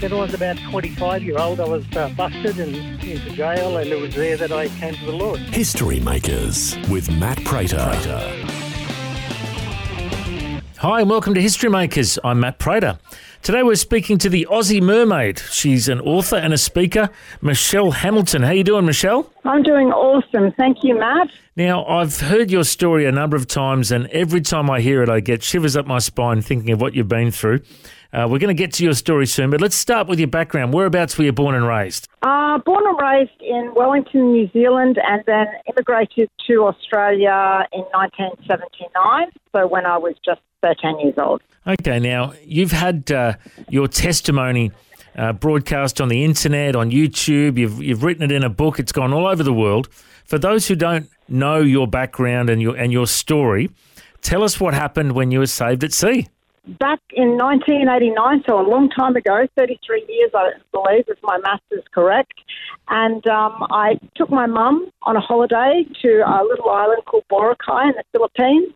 When I was about 25 year old, I was uh, busted and into jail, and it was there that I came to the Lord. History Makers with Matt Prater. Hi, and welcome to History Makers. I'm Matt Prater. Today we're speaking to the Aussie mermaid. She's an author and a speaker, Michelle Hamilton. How you doing, Michelle? I'm doing awesome. Thank you, Matt. Now, I've heard your story a number of times, and every time I hear it, I get shivers up my spine thinking of what you've been through. Uh, we're going to get to your story soon, but let's start with your background. Whereabouts were you born and raised? Uh, born and raised in Wellington, New Zealand, and then immigrated to Australia in 1979. So when I was just 13 years old. Okay, now you've had uh, your testimony uh, broadcast on the internet, on YouTube. You've you've written it in a book. It's gone all over the world. For those who don't know your background and your and your story, tell us what happened when you were saved at sea. Back in 1989, so a long time ago, 33 years, I believe, if my maths is correct. And um, I took my mum on a holiday to a little island called Boracay in the Philippines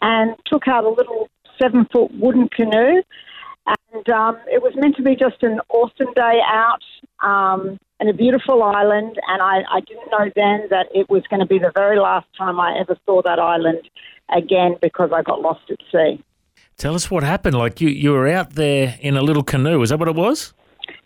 and took out a little seven foot wooden canoe. And um, it was meant to be just an awesome day out um, in a beautiful island. And I, I didn't know then that it was going to be the very last time I ever saw that island again because I got lost at sea. Tell us what happened. Like you, you were out there in a little canoe. Is that what it was?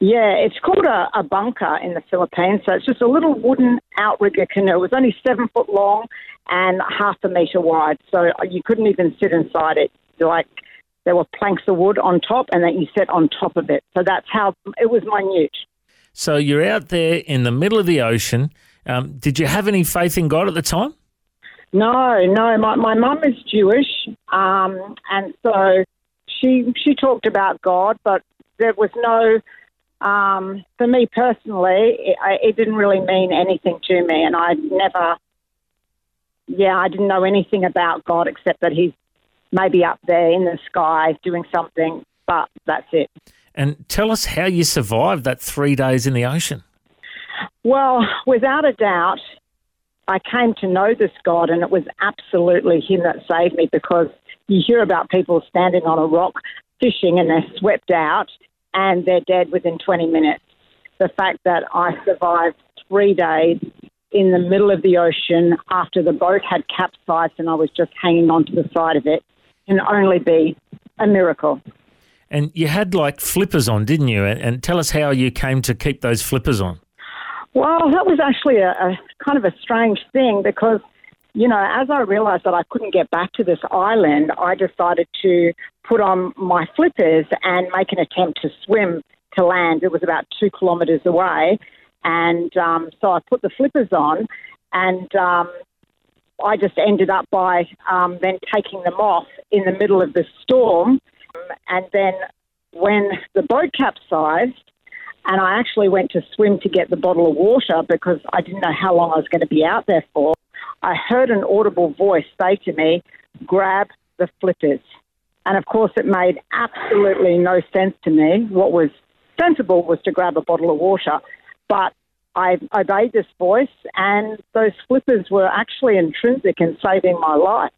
Yeah, it's called a, a bangka in the Philippines. So it's just a little wooden outrigger canoe. It was only seven foot long and half a metre wide. So you couldn't even sit inside it. Like there were planks of wood on top and then you sit on top of it. So that's how it was minute. So you're out there in the middle of the ocean. Um, did you have any faith in God at the time? No, no. My my mum is Jewish, um, and so she she talked about God, but there was no. Um, for me personally, it, it didn't really mean anything to me, and I never. Yeah, I didn't know anything about God except that He's maybe up there in the sky doing something, but that's it. And tell us how you survived that three days in the ocean. Well, without a doubt, I came to know this God, and it was absolutely Him that saved me because you hear about people standing on a rock fishing and they're swept out and they're dead within 20 minutes. The fact that I survived three days in the middle of the ocean after the boat had capsized and I was just hanging onto the side of it can only be a miracle. And you had like flippers on, didn't you? And, and tell us how you came to keep those flippers on. Well, that was actually a, a kind of a strange thing because, you know, as I realized that I couldn't get back to this island, I decided to put on my flippers and make an attempt to swim to land. It was about two kilometres away. And um, so I put the flippers on and um, I just ended up by um, then taking them off in the middle of the storm. And then when the boat capsized, and I actually went to swim to get the bottle of water because I didn't know how long I was going to be out there for. I heard an audible voice say to me, grab the flippers. And of course, it made absolutely no sense to me. What was sensible was to grab a bottle of water. But I obeyed this voice, and those flippers were actually intrinsic in saving my life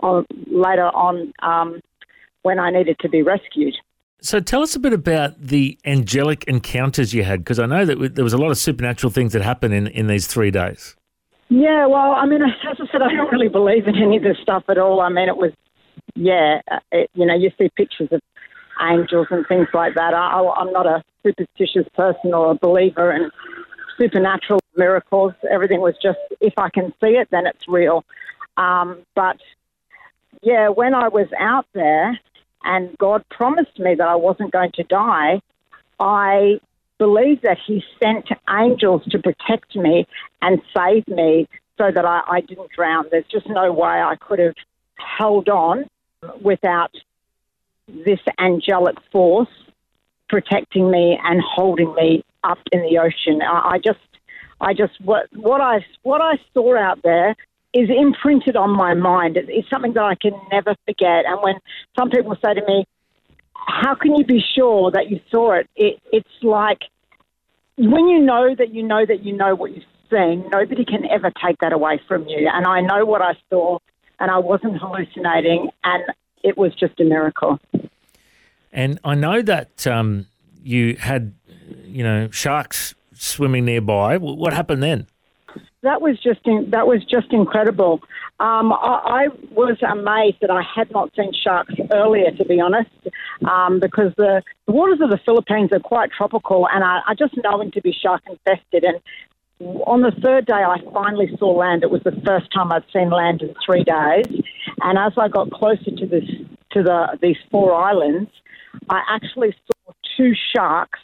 on, later on um, when I needed to be rescued. So tell us a bit about the angelic encounters you had, because I know that there was a lot of supernatural things that happened in, in these three days. Yeah, well, I mean, as I said, I don't really believe in any of this stuff at all. I mean, it was, yeah, uh, it, you know, you see pictures of angels and things like that. I, I- I'm not a superstitious person or a believer in supernatural miracles. Everything was just, if I can see it, then it's real. Um, but yeah, when I was out there and God promised me that I wasn't going to die, I believe that He sent angels to protect me and save me so that I, I didn't drown. There's just no way I could have held on without this angelic force protecting me and holding me up in the ocean. I, I just, I just what what I what I saw out there is imprinted on my mind. It's something that I can never forget. And when some people say to me, "How can you be sure that you saw it?" it it's like when you know that you know that you know what you've seen. Nobody can ever take that away from you. And I know what I saw, and I wasn't hallucinating, and it was just a miracle. And I know that um, you had, you know, sharks swimming nearby. What happened then? That was just in, that was just incredible. Um, I, I was amazed that I had not seen sharks earlier, to be honest, um, because the, the waters of the Philippines are quite tropical, and I, I just know them to be shark infested. And on the third day, I finally saw land. It was the first time I'd seen land in three days. And as I got closer to this to the these four islands, I actually saw two sharks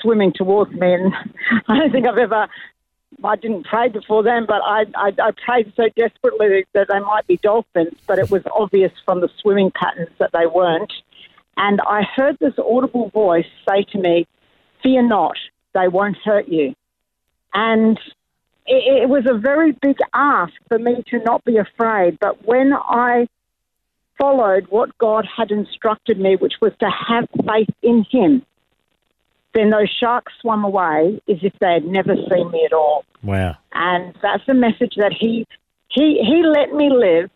swimming towards me, and I don't think I've ever. I didn't pray before then, but I, I, I prayed so desperately that they might be dolphins, but it was obvious from the swimming patterns that they weren't. And I heard this audible voice say to me, Fear not, they won't hurt you. And it, it was a very big ask for me to not be afraid. But when I followed what God had instructed me, which was to have faith in Him, then those sharks swam away as if they had never seen me at all. Wow. And that's the message that He He He let me live.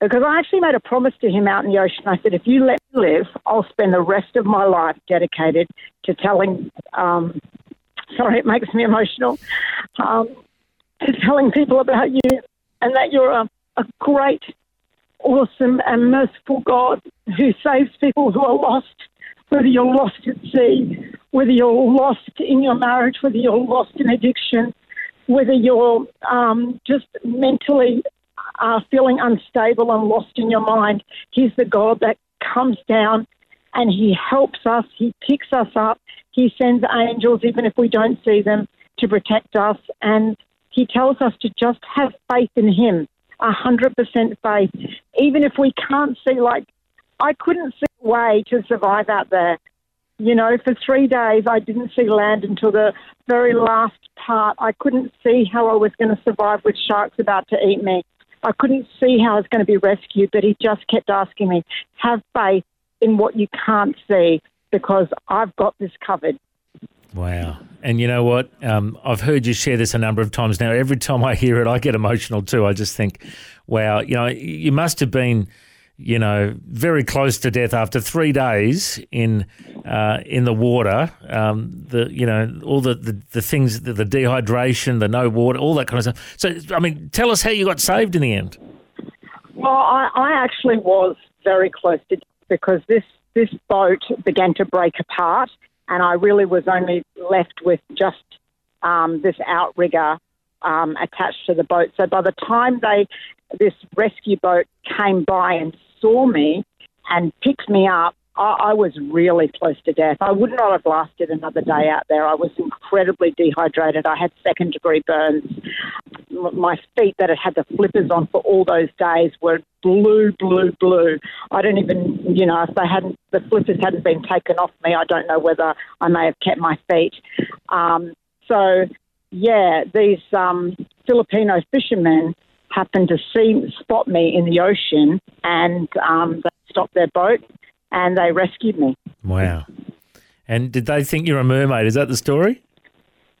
Because I actually made a promise to him out in the ocean. I said, if you let me live, I'll spend the rest of my life dedicated to telling um, sorry, it makes me emotional. Um, to telling people about you and that you're a, a great, awesome, and merciful God who saves people who are lost, whether you're lost at sea, whether you're lost in your marriage, whether you're lost in addiction, whether you're um, just mentally uh, feeling unstable and lost in your mind. He's the God that comes down and He helps us, He picks us up, He sends angels, even if we don't see them, to protect us. And He tells us to just have faith in Him, a 100% faith. Even if we can't see, like, I couldn't see way to survive out there. You know, for three days, I didn't see land until the very last part. I couldn't see how I was going to survive with sharks about to eat me. I couldn't see how I was going to be rescued, but he just kept asking me, have faith in what you can't see because I've got this covered. Wow. And you know what? Um, I've heard you share this a number of times now. Every time I hear it, I get emotional too. I just think, wow, you know, you must have been, you know, very close to death after three days in uh, in the water. Um, the you know all the, the, the things, the, the dehydration, the no water, all that kind of stuff. So, I mean, tell us how you got saved in the end. Well, I, I actually was very close to death because this this boat began to break apart, and I really was only left with just um, this outrigger um, attached to the boat. So by the time they this rescue boat came by and saw me and picked me up, I, I was really close to death. I would not have lasted another day out there. I was incredibly dehydrated. I had second degree burns. My feet that had had the flippers on for all those days were blue, blue, blue. I don't even, you know, if they hadn't, the flippers hadn't been taken off me, I don't know whether I may have kept my feet. Um, so, yeah, these um, Filipino fishermen happened to see spot me in the ocean, and um, they stopped their boat and they rescued me. Wow. And did they think you're a mermaid? Is that the story?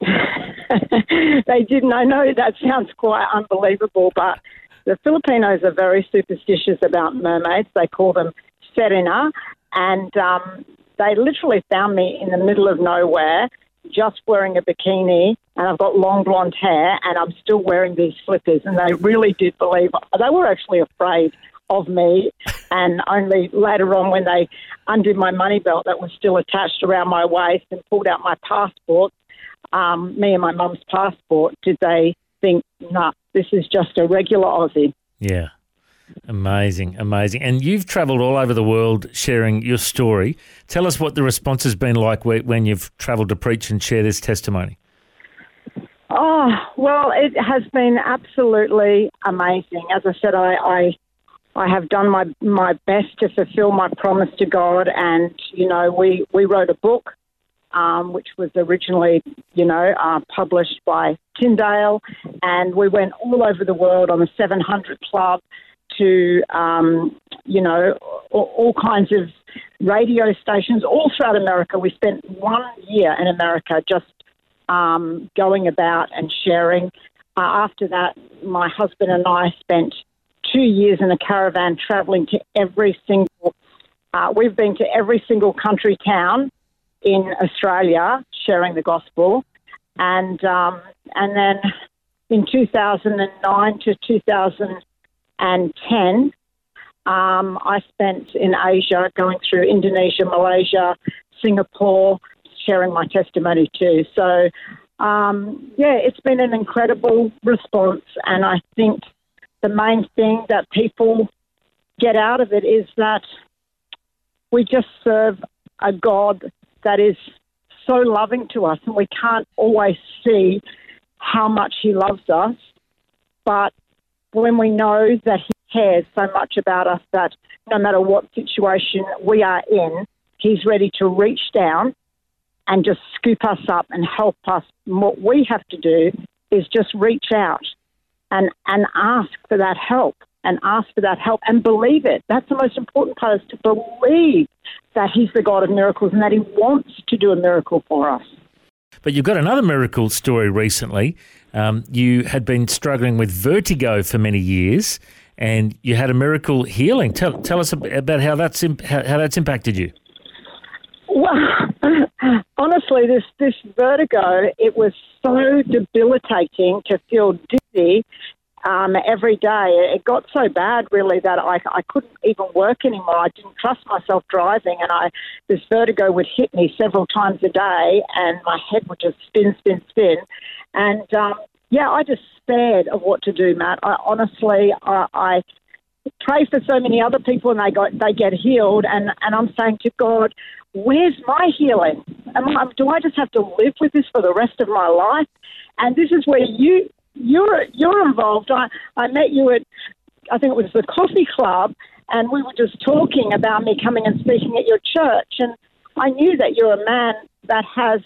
they didn't. I know that sounds quite unbelievable, but the Filipinos are very superstitious about mermaids. They call them sirena, and um, they literally found me in the middle of nowhere, just wearing a bikini, and I've got long blonde hair, and I'm still wearing these flippers. And they really did believe. They were actually afraid of me, and only later on, when they undid my money belt that was still attached around my waist and pulled out my passport, um, me and my mum's passport, did they think, nah, this is just a regular Aussie. Yeah. Amazing, amazing. And you've travelled all over the world sharing your story. Tell us what the response has been like when you've travelled to preach and share this testimony. Oh, well, it has been absolutely amazing. As I said, I, I, I have done my, my best to fulfill my promise to God. And, you know, we, we wrote a book, um, which was originally, you know, uh, published by Tyndale. and we went all over the world on the 700 Club to, um, you know, all, kinds of radio stations all throughout America. We spent one year in America just um, going about and sharing. Uh, after that, my husband and I spent two years in a caravan traveling to every single. Uh, we've been to every single country town in Australia sharing the gospel, and um, and then in 2009 to 2010, um, I spent in Asia, going through Indonesia, Malaysia, Singapore, sharing my testimony too. So, um, yeah, it's been an incredible response, and I think the main thing that people get out of it is that we just serve a God that is so loving to us, and we can't always see how much He loves us. But when we know that He cares so much about us that no matter what situation we are in, He's ready to reach down and just scoop us up and help us. What we have to do is just reach out and, and ask for that help and ask for that help and believe it. That's the most important part is to believe that He's the God of miracles and that He wants to do a miracle for us. But you've got another miracle story recently. Um, you had been struggling with vertigo for many years, and you had a miracle healing. Tell, tell us about how that's imp- how, how that's impacted you. Well, honestly, this this vertigo it was so debilitating to feel dizzy um, every day. It got so bad, really, that I, I couldn't even work anymore. I didn't trust myself driving, and I this vertigo would hit me several times a day, and my head would just spin, spin, spin, and um, yeah, I just despaired of what to do, Matt. I honestly, I, I pray for so many other people, and they got they get healed, and and I'm saying to God, where's my healing? Am I, do I just have to live with this for the rest of my life? And this is where you you're you're involved. I I met you at I think it was the coffee club, and we were just talking about me coming and speaking at your church, and I knew that you're a man that has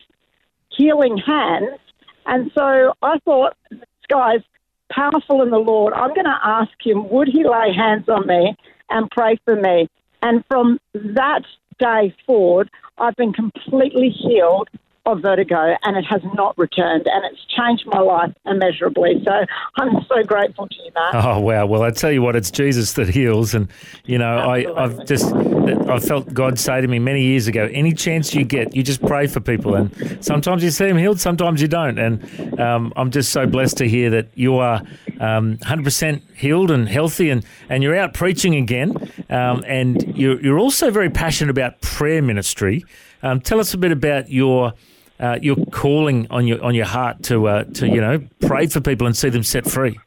healing hands, and so I thought this guy's powerful in the Lord. I'm going to ask him, would he lay hands on me and pray for me? And from that day forward, I've been completely healed of vertigo and it has not returned and it's changed my life immeasurably. So I'm so grateful to you, Matt. Oh wow! Well, I tell you what, it's Jesus that heals, and you know, I, I've just I felt God say to me many years ago, any chance you get, you just pray for people, and sometimes you see them healed, sometimes you don't, and um, I'm just so blessed to hear that you are um, 100% healed and healthy, and, and you're out preaching again, um, and you're you're also very passionate about prayer ministry. Um, tell us a bit about your uh, your calling on your on your heart to uh, to you know pray for people and see them set free.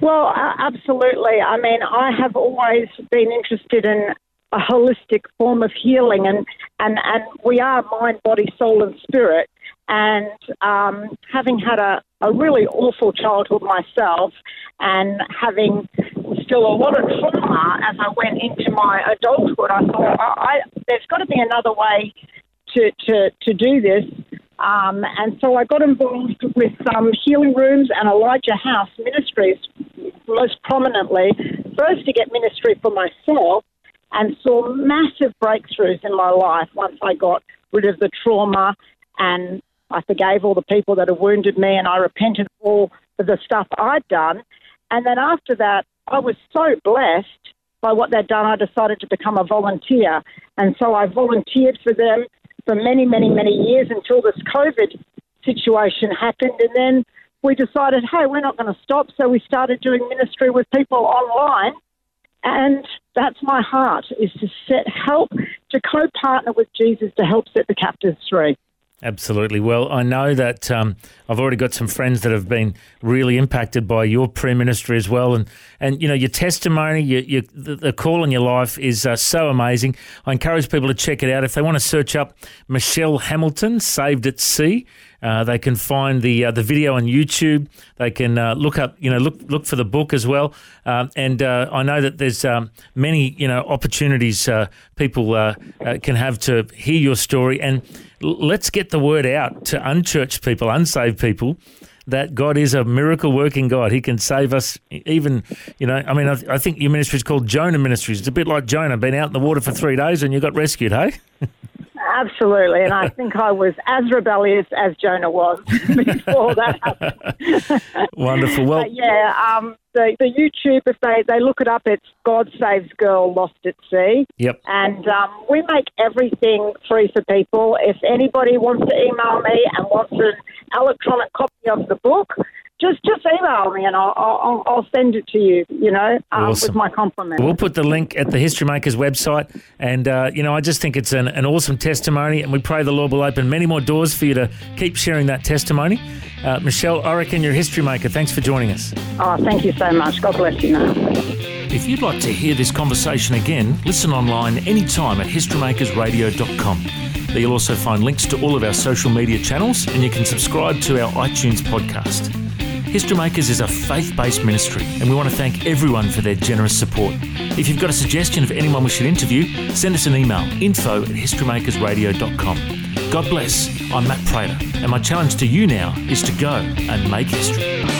Well, uh, absolutely. I mean, I have always been interested in a holistic form of healing, and and and we are mind, body, soul, and spirit. And um, having had a, a really awful childhood myself, and having still a lot of trauma as I went into my adulthood, I thought I, I, there's got to be another way to, to, to do this. Um, and so I got involved with some healing rooms and Elijah House Ministries, most prominently, first to get ministry for myself, and saw massive breakthroughs in my life once I got rid of the trauma and I forgave all the people that had wounded me and I repented all of the stuff I'd done. And then after that, I was so blessed by what they'd done, I decided to become a volunteer. And so I volunteered for them for many, many, many years until this COVID situation happened. And then we decided, hey, we're not going to stop. So we started doing ministry with people online. And that's my heart is to set help to co-partner with Jesus to help set the captives free. Absolutely. Well, I know that um, I've already got some friends that have been really impacted by your prayer ministry as well, and and you know your testimony, your, your the, call in your life is uh, so amazing. I encourage people to check it out if they want to search up Michelle Hamilton, Saved at Sea. Uh, they can find the uh, the video on YouTube. They can uh, look up, you know, look look for the book as well. Um, and uh, I know that there's um, many, you know, opportunities uh, people uh, can have to hear your story. And let's get the word out to unchurched people, unsaved people that God is a miracle working God. He can save us, even, you know. I mean, I, I think your ministry is called Jonah Ministries. It's a bit like Jonah, been out in the water for three days and you got rescued, hey? Absolutely, and I think I was as rebellious as Jonah was before that happened. Wonderful. Well, But yeah, um, the, the YouTube, if they, they look it up, it's God Saves Girl Lost at Sea. yep. And um, we make everything free for people. If anybody wants to email me and wants an electronic copy of the book, just just email me and I'll, I'll, I'll send it to you, you know, um, Awesome. with my compliments. We'll put the link at the History Makers website. And, uh, you know, I just think it's an, an awesome testimony. And we pray the Lord will open many more doors for you to keep sharing that testimony. Uh, Michelle, I reckon you're a history maker. Thanks for joining us. Oh, thank you so much. God bless you, now. If you'd like to hear this conversation again, listen online anytime at historymakersradio.com. There you'll also find links to all of our social media channels and you can subscribe to our iTunes podcast. History Makers is a faith based ministry and we want to thank everyone for their generous support. If you've got a suggestion of anyone we should interview, send us an email info at historymakersradio.com. God bless. I'm Matt Prater and my challenge to you now is to go and make history.